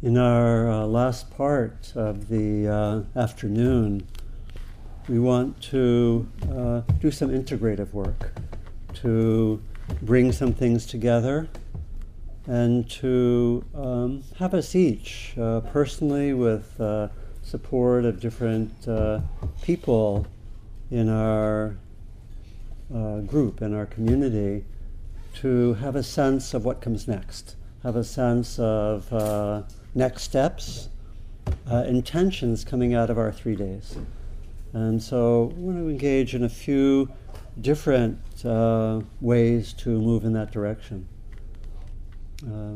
In our uh, last part of the uh, afternoon, we want to uh, do some integrative work to bring some things together and to um, have us each uh, personally with uh, support of different uh, people in our group, in our community, to have a sense of what comes next, have a sense of next steps, uh, intentions coming out of our three days. And so we want to engage in a few different uh, ways to move in that direction. Uh,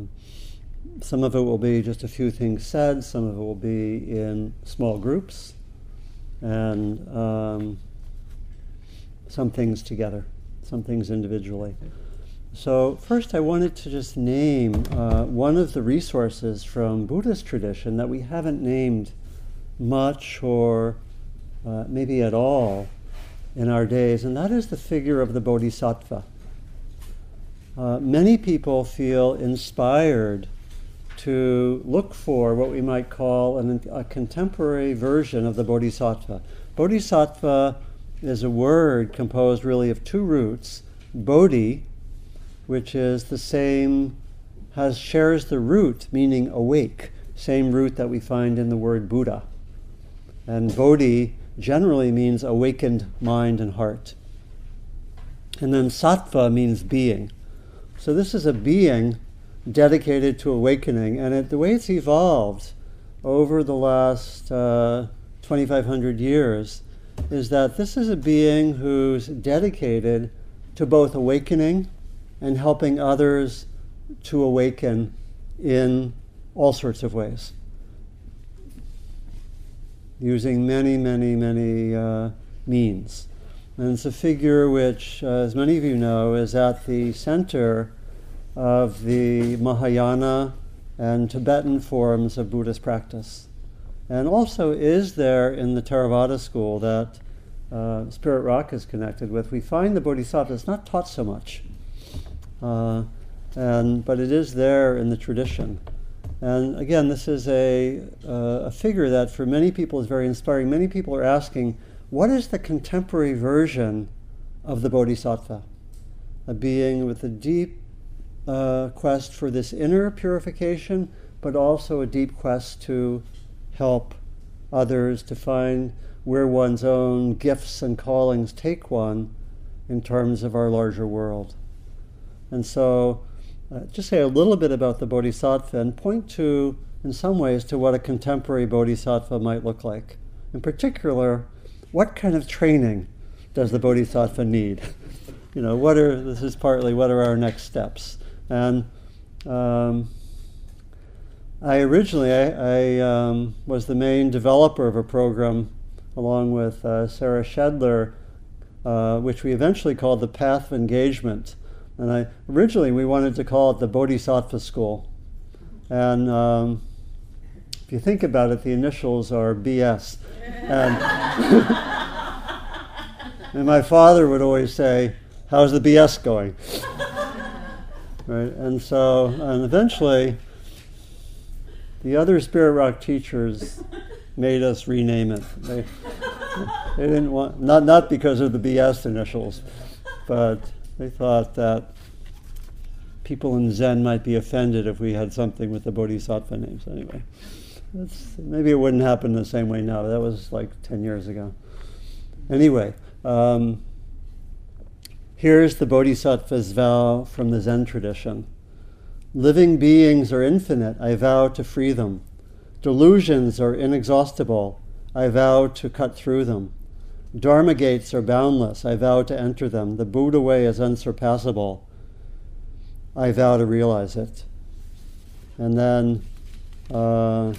some of it will be just a few things said, some of it will be in small groups, and um, some things together, some things individually. So, first, I wanted to just name uh, one of the resources from Buddhist tradition that we haven't named much or uh, maybe at all in our days, and that is the figure of the Bodhisattva. Uh, many people feel inspired to look for what we might call an, a contemporary version of the Bodhisattva. Bodhisattva is a word composed really of two roots Bodhi, which is the same, has shares the root, meaning awake, same root that we find in the word Buddha. And Bodhi generally means awakened mind and heart. And then sattva means being. So this is a being dedicated to awakening, and it, the way it's evolved over the last uh, 2,500 years is that this is a being who's dedicated to both awakening and helping others to awaken in all sorts of ways. Using many, many, many uh, means. And it's a figure which, uh, as many of you know, is at the center of the Mahayana and Tibetan forms of Buddhist practice. And also is there in the Theravada school that uh, Spirit Rock is connected with. We find the Bodhisattva is not taught so much. Uh, and, but it is there in the tradition. And again, this is a, uh, a figure that for many people is very inspiring. Many people are asking, what is the contemporary version of the Bodhisattva? A being with a deep uh, quest for this inner purification, but also a deep quest to help others to find where one's own gifts and callings take one in terms of our larger world. And so, uh, just say a little bit about the Bodhisattva and point to, in some ways, to what a contemporary Bodhisattva might look like. In particular, what kind of training does the Bodhisattva need? you know, what are, this is partly what are our next steps? And um, I originally, I, I um, was the main developer of a program along with uh, Sarah Shedler, uh, which we eventually called the Path of Engagement. And I originally we wanted to call it the Bodhisattva School. And um, if you think about it, the initials are BS. And, and my father would always say, How's the BS going? right? And so, and eventually, the other Spirit Rock teachers made us rename it. They, they didn't want, not, not because of the BS initials, but they thought that people in Zen might be offended if we had something with the Bodhisattva names. Anyway, maybe it wouldn't happen the same way now. That was like 10 years ago. Anyway, um, here's the Bodhisattva's vow from the Zen tradition Living beings are infinite, I vow to free them. Delusions are inexhaustible, I vow to cut through them. Dharma gates are boundless. I vow to enter them. The Buddha way is unsurpassable. I vow to realize it. And then uh,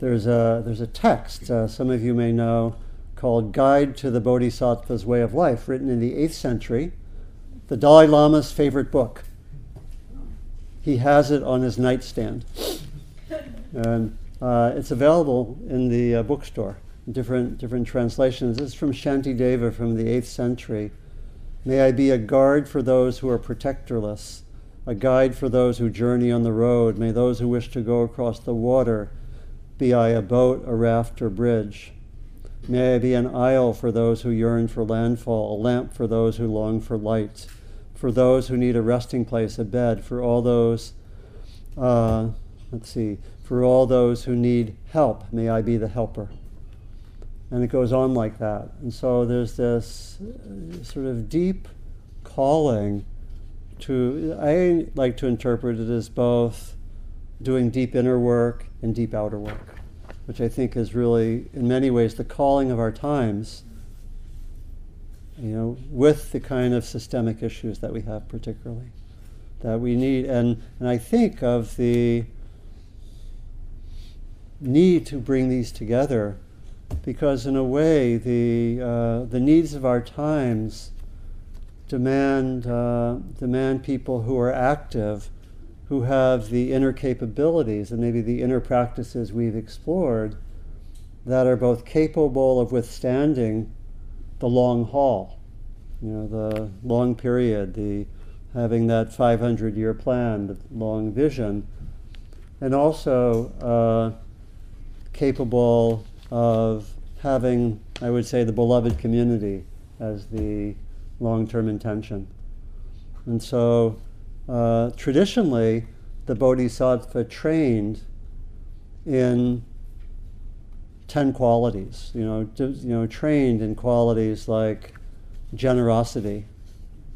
there's, a, there's a text, uh, some of you may know, called Guide to the Bodhisattva's Way of Life, written in the 8th century, the Dalai Lama's favorite book. He has it on his nightstand. And uh, it's available in the uh, bookstore different, different translations. This is from Shantideva from the 8th century. May I be a guard for those who are protectorless, a guide for those who journey on the road. May those who wish to go across the water be I a boat, a raft, or bridge. May I be an isle for those who yearn for landfall, a lamp for those who long for light, for those who need a resting place, a bed, for all those, uh, let's see, for all those who need help, may I be the helper. And it goes on like that. And so there's this uh, sort of deep calling to, I like to interpret it as both doing deep inner work and deep outer work, which I think is really, in many ways, the calling of our times, you know, with the kind of systemic issues that we have, particularly. That we need, and, and I think of the need to bring these together because, in a way, the, uh, the needs of our times demand, uh, demand people who are active, who have the inner capabilities and maybe the inner practices we've explored that are both capable of withstanding the long haul, you know, the long period, the having that 500 year plan, the long vision, and also uh, capable of having, I would say, the beloved community as the long term intention. And so uh, traditionally, the Bodhisattva trained in 10 qualities, you know, you know, trained in qualities like generosity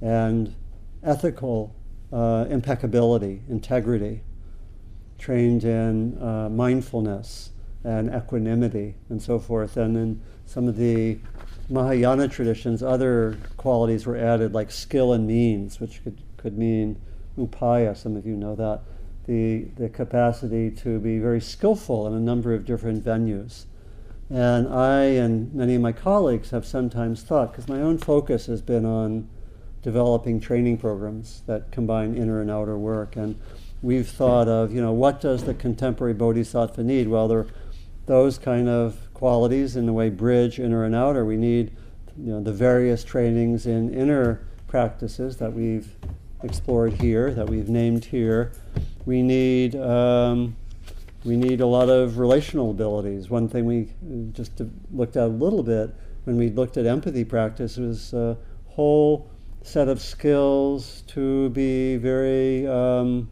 and ethical uh, impeccability, integrity, trained in uh, mindfulness and equanimity and so forth. And in some of the Mahayana traditions, other qualities were added like skill and means, which could, could mean upaya, some of you know that, the, the capacity to be very skillful in a number of different venues. And I and many of my colleagues have sometimes thought, because my own focus has been on developing training programs that combine inner and outer work. And we've thought of, you know, what does the contemporary bodhisattva need? Well, there those kind of qualities in the way bridge inner and outer. We need you know, the various trainings in inner practices that we've explored here, that we've named here. We need um, we need a lot of relational abilities. One thing we just looked at a little bit when we looked at empathy practice was a whole set of skills to be very um,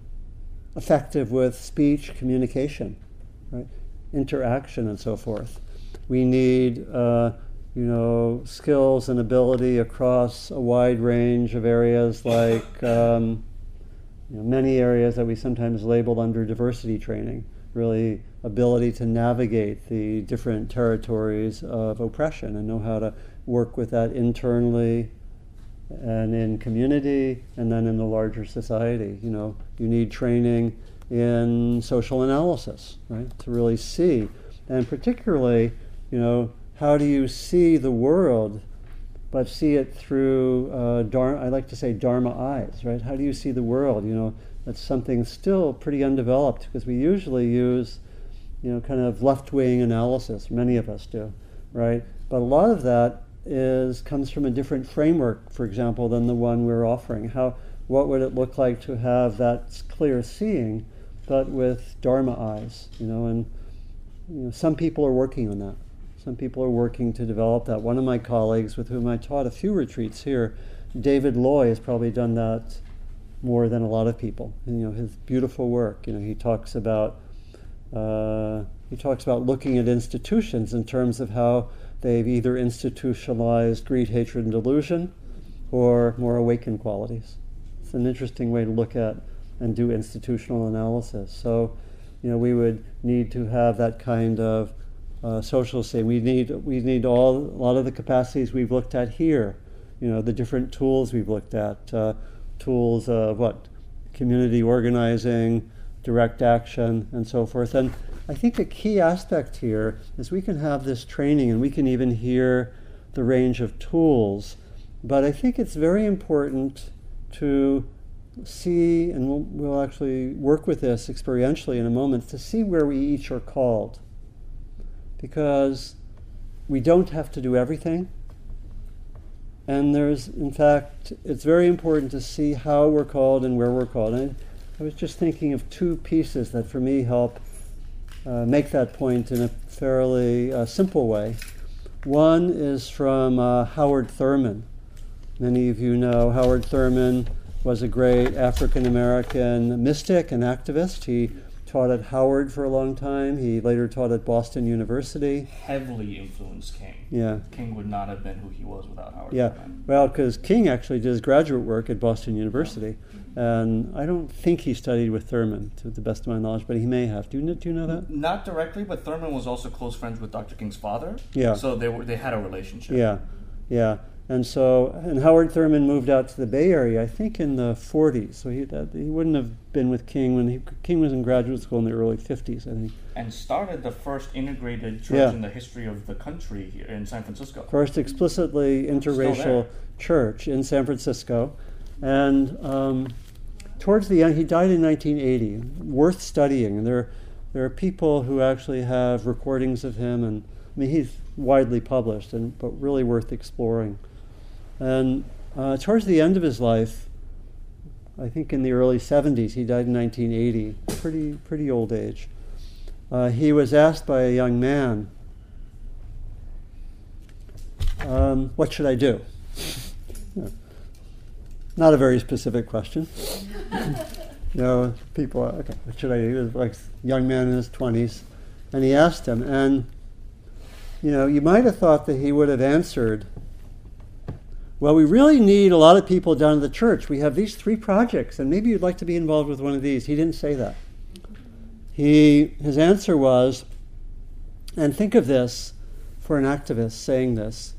effective with speech communication, right? Interaction and so forth. We need, uh, you know, skills and ability across a wide range of areas, like um, you know, many areas that we sometimes label under diversity training. Really, ability to navigate the different territories of oppression and know how to work with that internally and in community and then in the larger society. You know, you need training in social analysis, right? To really see, and particularly, you know, how do you see the world, but see it through uh, dharma, I like to say dharma eyes, right? How do you see the world? You know, that's something still pretty undeveloped because we usually use, you know, kind of left wing analysis. Many of us do, right? But a lot of that is comes from a different framework, for example, than the one we're offering. How what would it look like to have that clear seeing? But with Dharma eyes, you know, and you know, some people are working on that. Some people are working to develop that. One of my colleagues with whom I taught a few retreats here, David Loy, has probably done that more than a lot of people. And, you know, his beautiful work. You know, he talks about uh, he talks about looking at institutions in terms of how they've either institutionalized greed, hatred, and delusion, or more awakened qualities. It's an interesting way to look at and do institutional analysis. So, you know, we would need to have that kind of uh, social say. We need we need all a lot of the capacities we've looked at here. You know, the different tools we've looked at, uh, tools of what community organizing, direct action, and so forth. And I think a key aspect here is we can have this training and we can even hear the range of tools. But I think it's very important to see, and we'll, we'll actually work with this experientially in a moment, to see where we each are called. Because we don't have to do everything, And there's, in fact, it's very important to see how we're called and where we're called. And I was just thinking of two pieces that for me help uh, make that point in a fairly uh, simple way. One is from uh, Howard Thurman. Many of you know Howard Thurman was a great African American mystic and activist. He taught at Howard for a long time. He later taught at Boston University. Heavily influenced King. Yeah. King would not have been who he was without Howard. Yeah. Well, because King actually did his graduate work at Boston University. And I don't think he studied with Thurman, to the best of my knowledge, but he may have. Do you know, do you know that? Not directly, but Thurman was also close friends with Dr. King's father. Yeah. So they were they had a relationship. Yeah, yeah. And so, and Howard Thurman moved out to the Bay Area, I think, in the 40s. So he that, he wouldn't have been with King when he, King was in graduate school in the early 50s, I think. And started the first integrated church Yeah. in the history of the country here in San Francisco. First explicitly interracial church in San Francisco, and um, towards the end, he died in 1980. Worth studying, and there there are people who actually have recordings of him, and I mean he's widely published, and but really worth exploring. And uh, towards the end of his life, I think in the early 70s, he died in 1980, pretty pretty old age. Uh, he was asked by a young man, um, "What should I do?" Not a very specific question. you know, people, okay, what should I do? He was like young man in his 20s, and he asked him, and you know, you might have thought that he would have answered, well, we really need a lot of people down at the church. We have these three projects, and maybe you'd like to be involved with one of these. He didn't say that. He, his answer was, and think of this for an activist saying this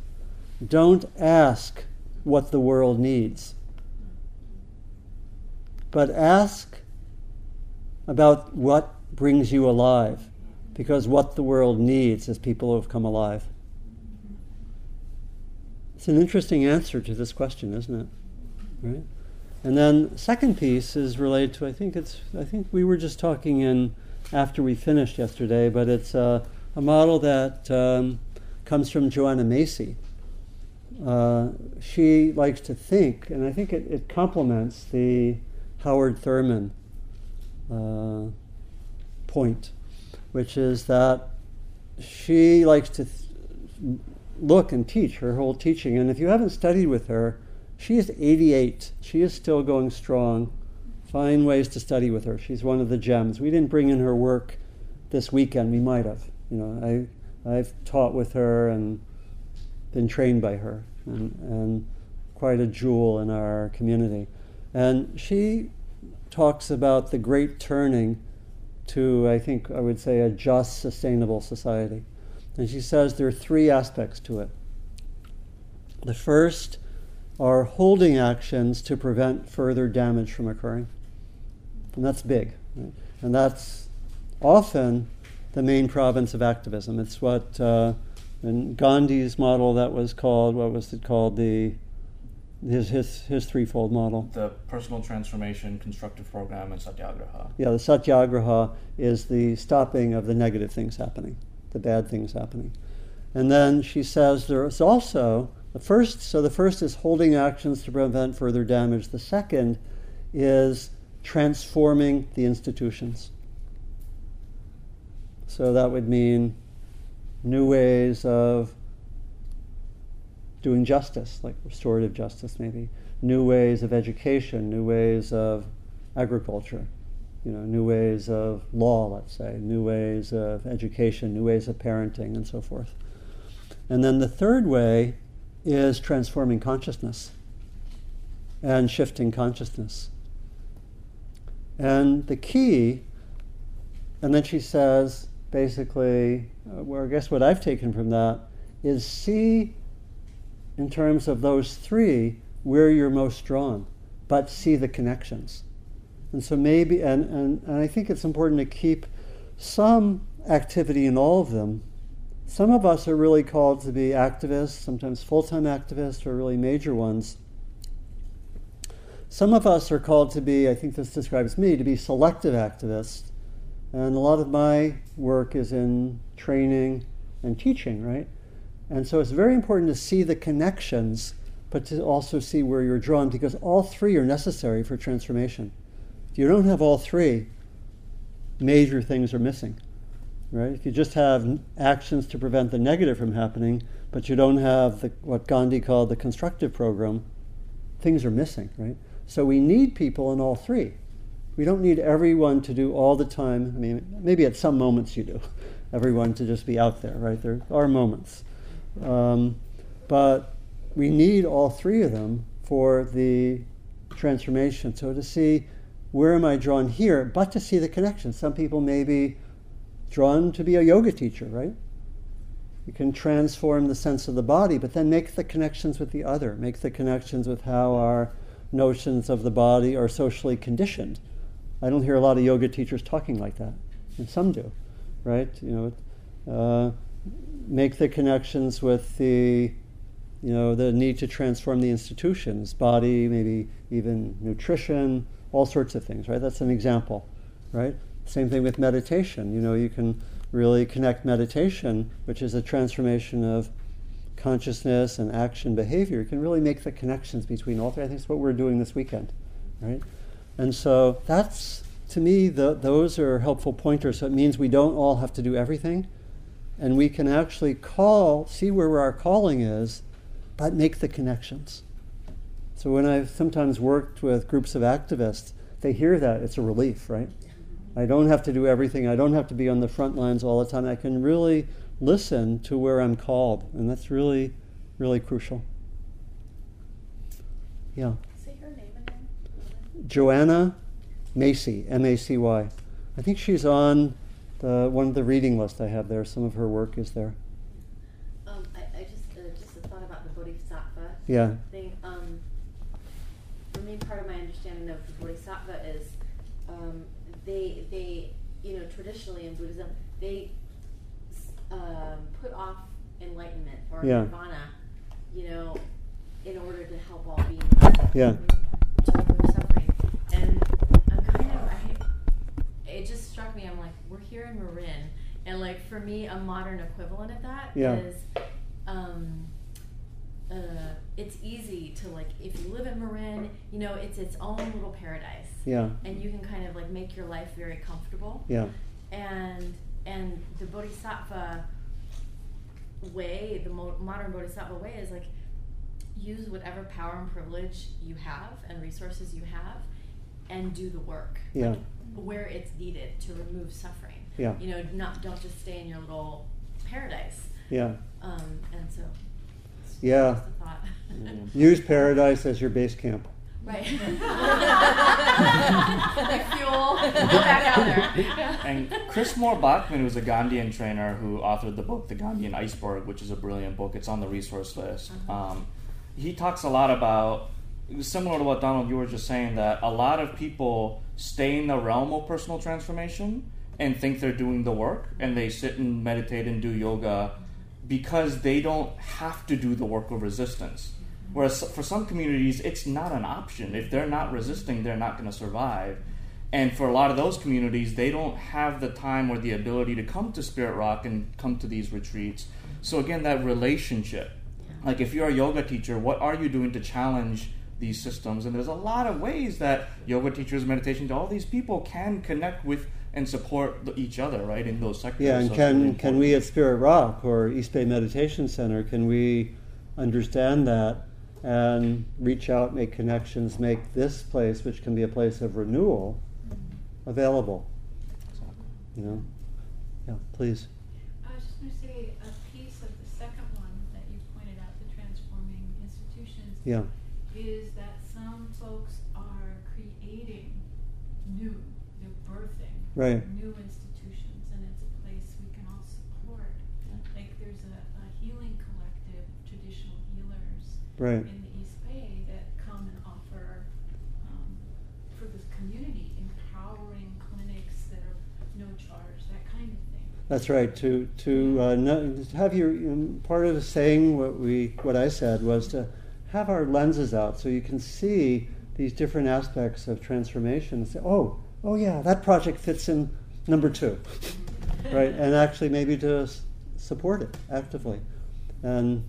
don't ask what the world needs, but ask about what brings you alive, because what the world needs is people who have come alive. It's an interesting answer to this question, isn't it? Right? And then second piece is related to I think it's I think we were just talking in after we finished yesterday, but it's uh, a model that um, comes from Joanna Macy. Uh, she likes to think, and I think it, it complements the Howard Thurman uh, point, which is that she likes to th- look and teach her whole teaching. And if you haven't studied with her, she is 88. She is still going strong. Find ways to study with her. She's one of the gems. We didn't bring in her work this weekend. We might have. You know, I I've taught with her and been trained by her, and, and quite a jewel in our community. And she talks about the great turning to, I think I would say, a just, sustainable society. And she says there are three aspects to it. The first are holding actions to prevent further damage from occurring. And that's big. Right? And that's often the main province of activism. It's what uh, in Gandhi's model that was called, what was it called? The his, his, his threefold model. The personal transformation, constructive program, and satyagraha. Yeah, the satyagraha is the stopping of the negative things happening, the bad things happening. And then she says there is also the first, so the first is holding actions to prevent further damage. The second is transforming the institutions. So that would mean new ways of doing justice, like restorative justice, maybe, new ways of education, new ways of agriculture, you know, new ways of law, let's say, new ways of education, new ways of parenting, and so forth. And then the third way is transforming consciousness and shifting consciousness. And the key, and then she says, basically, uh, well, I guess what I've taken from that is see in terms of those three where you're most drawn, but see the connections. And so maybe, and, and, and I think it's important to keep some activity in all of them. Some of us are really called to be activists, sometimes full time activists or really major ones. Some of us are called to be, I think this describes me, to be selective activists. And a lot of my work is in training and teaching, right? And so it's very important to see the connections but to also see where you're drawn because all three are necessary for transformation. You don't have all three, major things are missing. Right? If you just have actions to prevent the negative from happening, but you don't have the, what Gandhi called the constructive program, things are missing, right? So we need people in all three. We don't need everyone to do all the time. I mean, maybe at some moments you do, everyone to just be out there, right? There are moments. Um, but we need all three of them for the transformation. So to see where am I drawn here, but to see the connection. Some people may be drawn to be a yoga teacher, right? You can transform the sense of the body, but then make the connections with the other, make the connections with how our notions of the body are socially conditioned. I don't hear a lot of yoga teachers talking like that, and some do, right? You know, uh, make the connections with the, you know, the need to transform the institutions, body, maybe even nutrition, all sorts of things, right? That's an example, right? Same thing with meditation. You know, you can really connect meditation, which is a transformation of consciousness and action behavior. Can really make the connections between all three. I think that's what we're doing this weekend, right? And so that's, to me, the, those are helpful pointers. So it means we don't all have to do everything. And we can actually call, see where our calling is, but make the connections. So when I've sometimes worked with groups of activists, they hear that, it's a relief, right? I don't have to do everything. I don't have to be on the front lines all the time. I can really listen to where I'm called, and that's really, really crucial. Yeah. Say her name again. Joanna Macy, M A C Y. I think she's on the one of the reading lists I have there. Some of her work is there. Um, I, I just uh, just a thought about the bodhisattva Yeah. thing. Part of my understanding of the bodhisattva is um, they they you know traditionally in Buddhism they um, put off enlightenment or Yeah. nirvana, you know, in order to help all beings. Yeah. Suffering, and I'm kind of I, it just struck me. I'm like, we're here in Marin, and like for me, a modern equivalent of that is, Yeah. um, uh, it's easy to like if you live in Marin, you know, it's its own little paradise, Yeah. and you can kind of like make your life very comfortable Yeah. and and the bodhisattva way the mo- modern bodhisattva way is like use whatever power and privilege you have and resources you have and do the work Yeah. like, where it's needed to remove suffering Yeah. you know not don't just stay in your little paradise Yeah. um, and so Yeah. just Use paradise as your base camp. right like fuel go back out there And Chris Moore Backman, who's a Gandhian trainer who authored the book The Gandhian Iceberg, which is a brilliant book. It's on the resource list. Um, he talks a lot about, similar to what Donald, you were just saying, that a lot of people stay in the realm of personal transformation and think they're doing the work, and they sit and meditate and do yoga because they don't have to do the work of resistance. Whereas for some communities, it's not an option. If they're not resisting, they're not going to survive. And for a lot of those communities, they don't have the time or the ability to come to Spirit Rock and come to these retreats. So, again, that relationship. Like, if you're a yoga teacher, what are you doing to challenge these systems? And there's a lot of ways that yoga teachers, meditation, all these people can connect with and support the- each other, right, in those sectors. Yeah, and So it's really can can we at Spirit Rock or East Bay Meditation Center can we understand that and reach out, make connections, make this place, which can be a place of renewal, available? You know, yeah, please. I was just going to say a piece of the second one that you pointed out, the transforming institutions, Yeah, is that some folks are creating new, they're birthing right. new institutions, and it's a place we can all support. Like there's a, a healing collective, traditional healers Right. in the East Bay that come and offer um, for the community empowering clinics that are no charge, that kind of thing. That's right. To to uh, know, have your um, part of saying what we what I said was to have our lenses out so you can see these different aspects of transformation. And say, oh, oh yeah, that project fits in number two, right? And actually maybe to support it actively, and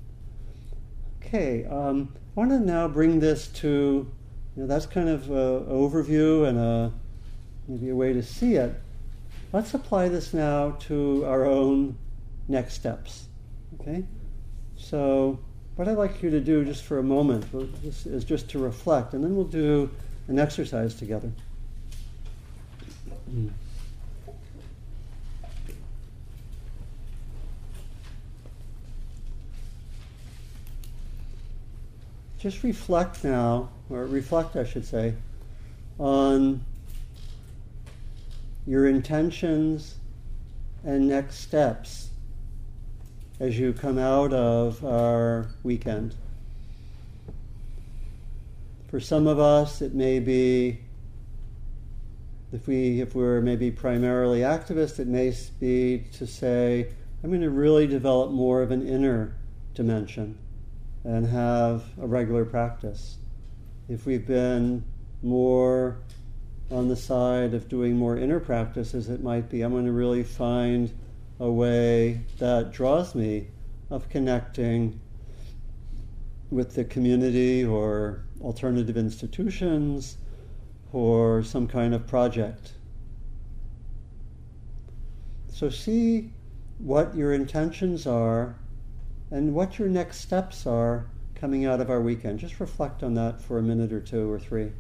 Okay, um, I want to now bring this to, you know, that's kind of an overview and a, maybe a way to see it. Let's apply this now to our own next steps. Okay? So, what I'd like you to do just for a moment is just to reflect, and then we'll do an exercise together. Mm. Just reflect now, or reflect, I should say, on your intentions and next steps as you come out of our weekend. For some of us, it may be, if, we, if we're maybe primarily activists, it may be to say, I'm going to really develop more of an inner dimension and have a regular practice. If we've been more on the side of doing more inner practices, it might be I'm going to really find a way that draws me of connecting with the community or alternative institutions or some kind of project. So see what your intentions are and what your next steps are coming out of our weekend. Just reflect on that for a minute or two or three.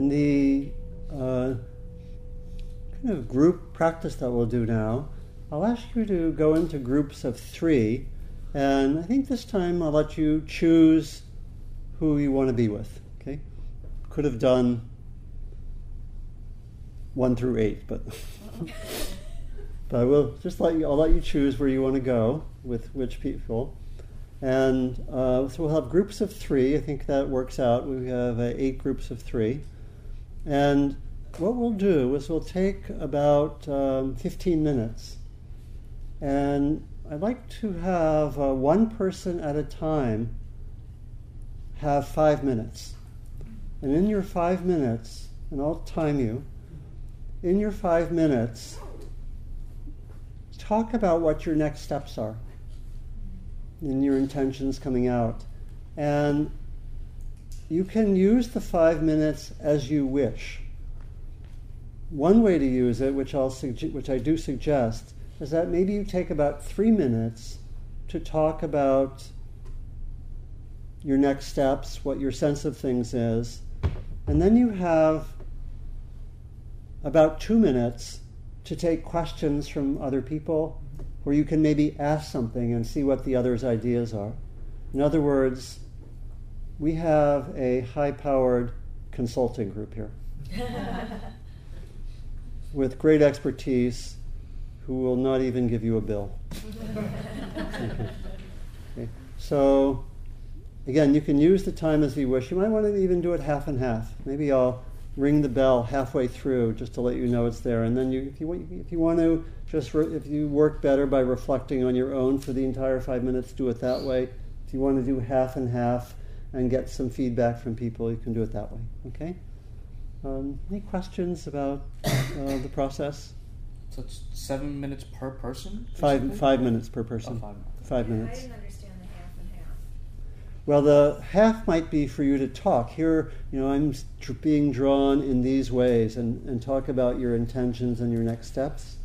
In the uh, kind of group practice that we'll do now, I'll ask you to go into groups of three, and I think this time I'll let you choose who you want to be with. Okay, could have done one through eight, but but I will just let you. I'll let you choose where you want to go with which people. And uh, so we'll have groups of three. I think that works out. We have uh, eight groups of three. And what we'll do is we'll take about um, 15 minutes. And I'd like to have uh, one person at a time have five minutes. And in your five minutes, and I'll time you, in your five minutes, talk about what your next steps are and your intentions coming out. And you can use the five minutes as you wish. One way to use it, which, I'll suge- which I do suggest, is that maybe you take about three minutes to talk about your next steps, what your sense of things is, and then you have about two minutes to take questions from other people where you can maybe ask something and see what the other's ideas are. In other words, we have a high powered consulting group here with great expertise who will not even give you a bill. okay. Okay. So, again, you can use the time as you wish. You might want to even do it half and half. Maybe I'll ring the bell halfway through just to let you know it's there. And then you, if you want, if you want to just re- if you work better by reflecting on your own for the entire five minutes, do it that way. If you want to do half and half and get some feedback from people, you can do it that way. Okay. Um, any questions about uh, the process? So it's seven minutes per person. Five basically? five minutes per Oh, person. five minutes. Five Yeah, minutes. I didn't understand the half and half. Well, the half might be for you to talk. Here, you know, I'm dr- being drawn in these ways and, and talk about your intentions and your next steps.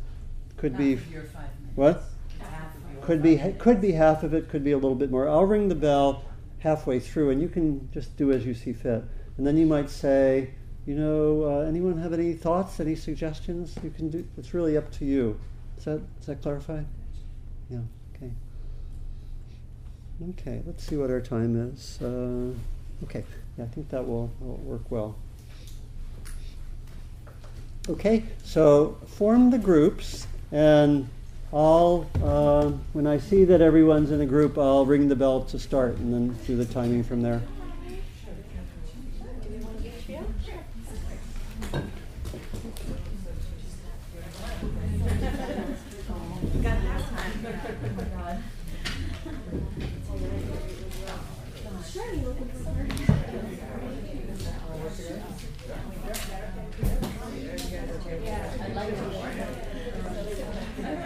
Could Half be of your five minutes. what? Half of your Could five be minutes. could be half of it. Could be a little bit more. I'll ring the bell halfway through, and you can just do as you see fit. And then you might say, you know, uh, anyone have any thoughts, any suggestions? You can do. It's really up to you. Does that that clarify? Yeah. Okay. Okay. Let's see what our time is. Uh, okay. Yeah, I think that will, will work well. Okay, so form the groups, and I'll, uh, when I see that everyone's in a group, I'll ring the bell to start and then do the timing from there.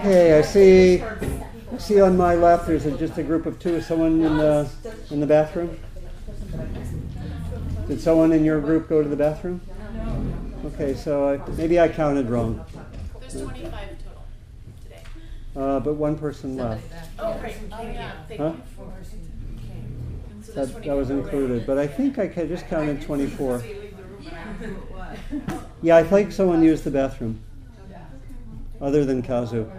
Okay, I see. I see on my left. There's a, just a group of two. Is someone in the in the bathroom? Did someone in your group go to the bathroom? Okay, so I, maybe I counted wrong. There's 25 total today. Uh, but one person left. Oh, right. Oh, yeah. Thank Huh? you. That, that was 24 included, but I think I just counted 24. Yeah. Yeah, I think someone used the bathroom, other than Kazu.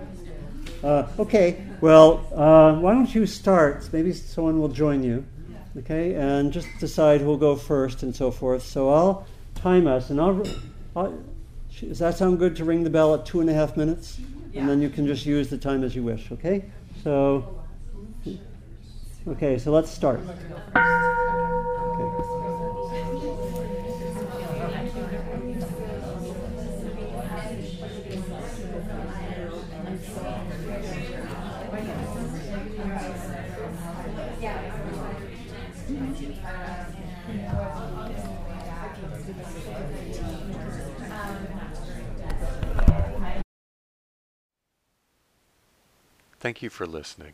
Uh, okay, well, uh, why don't you start? Maybe someone will join you, okay, and just decide who'll go first and so forth. So I'll time us, and I'll. I'll does that sound good to ring the bell at two and a half minutes? And then you can just use the time as you wish, okay? So, okay, so let's start. Okay. Thank you for listening.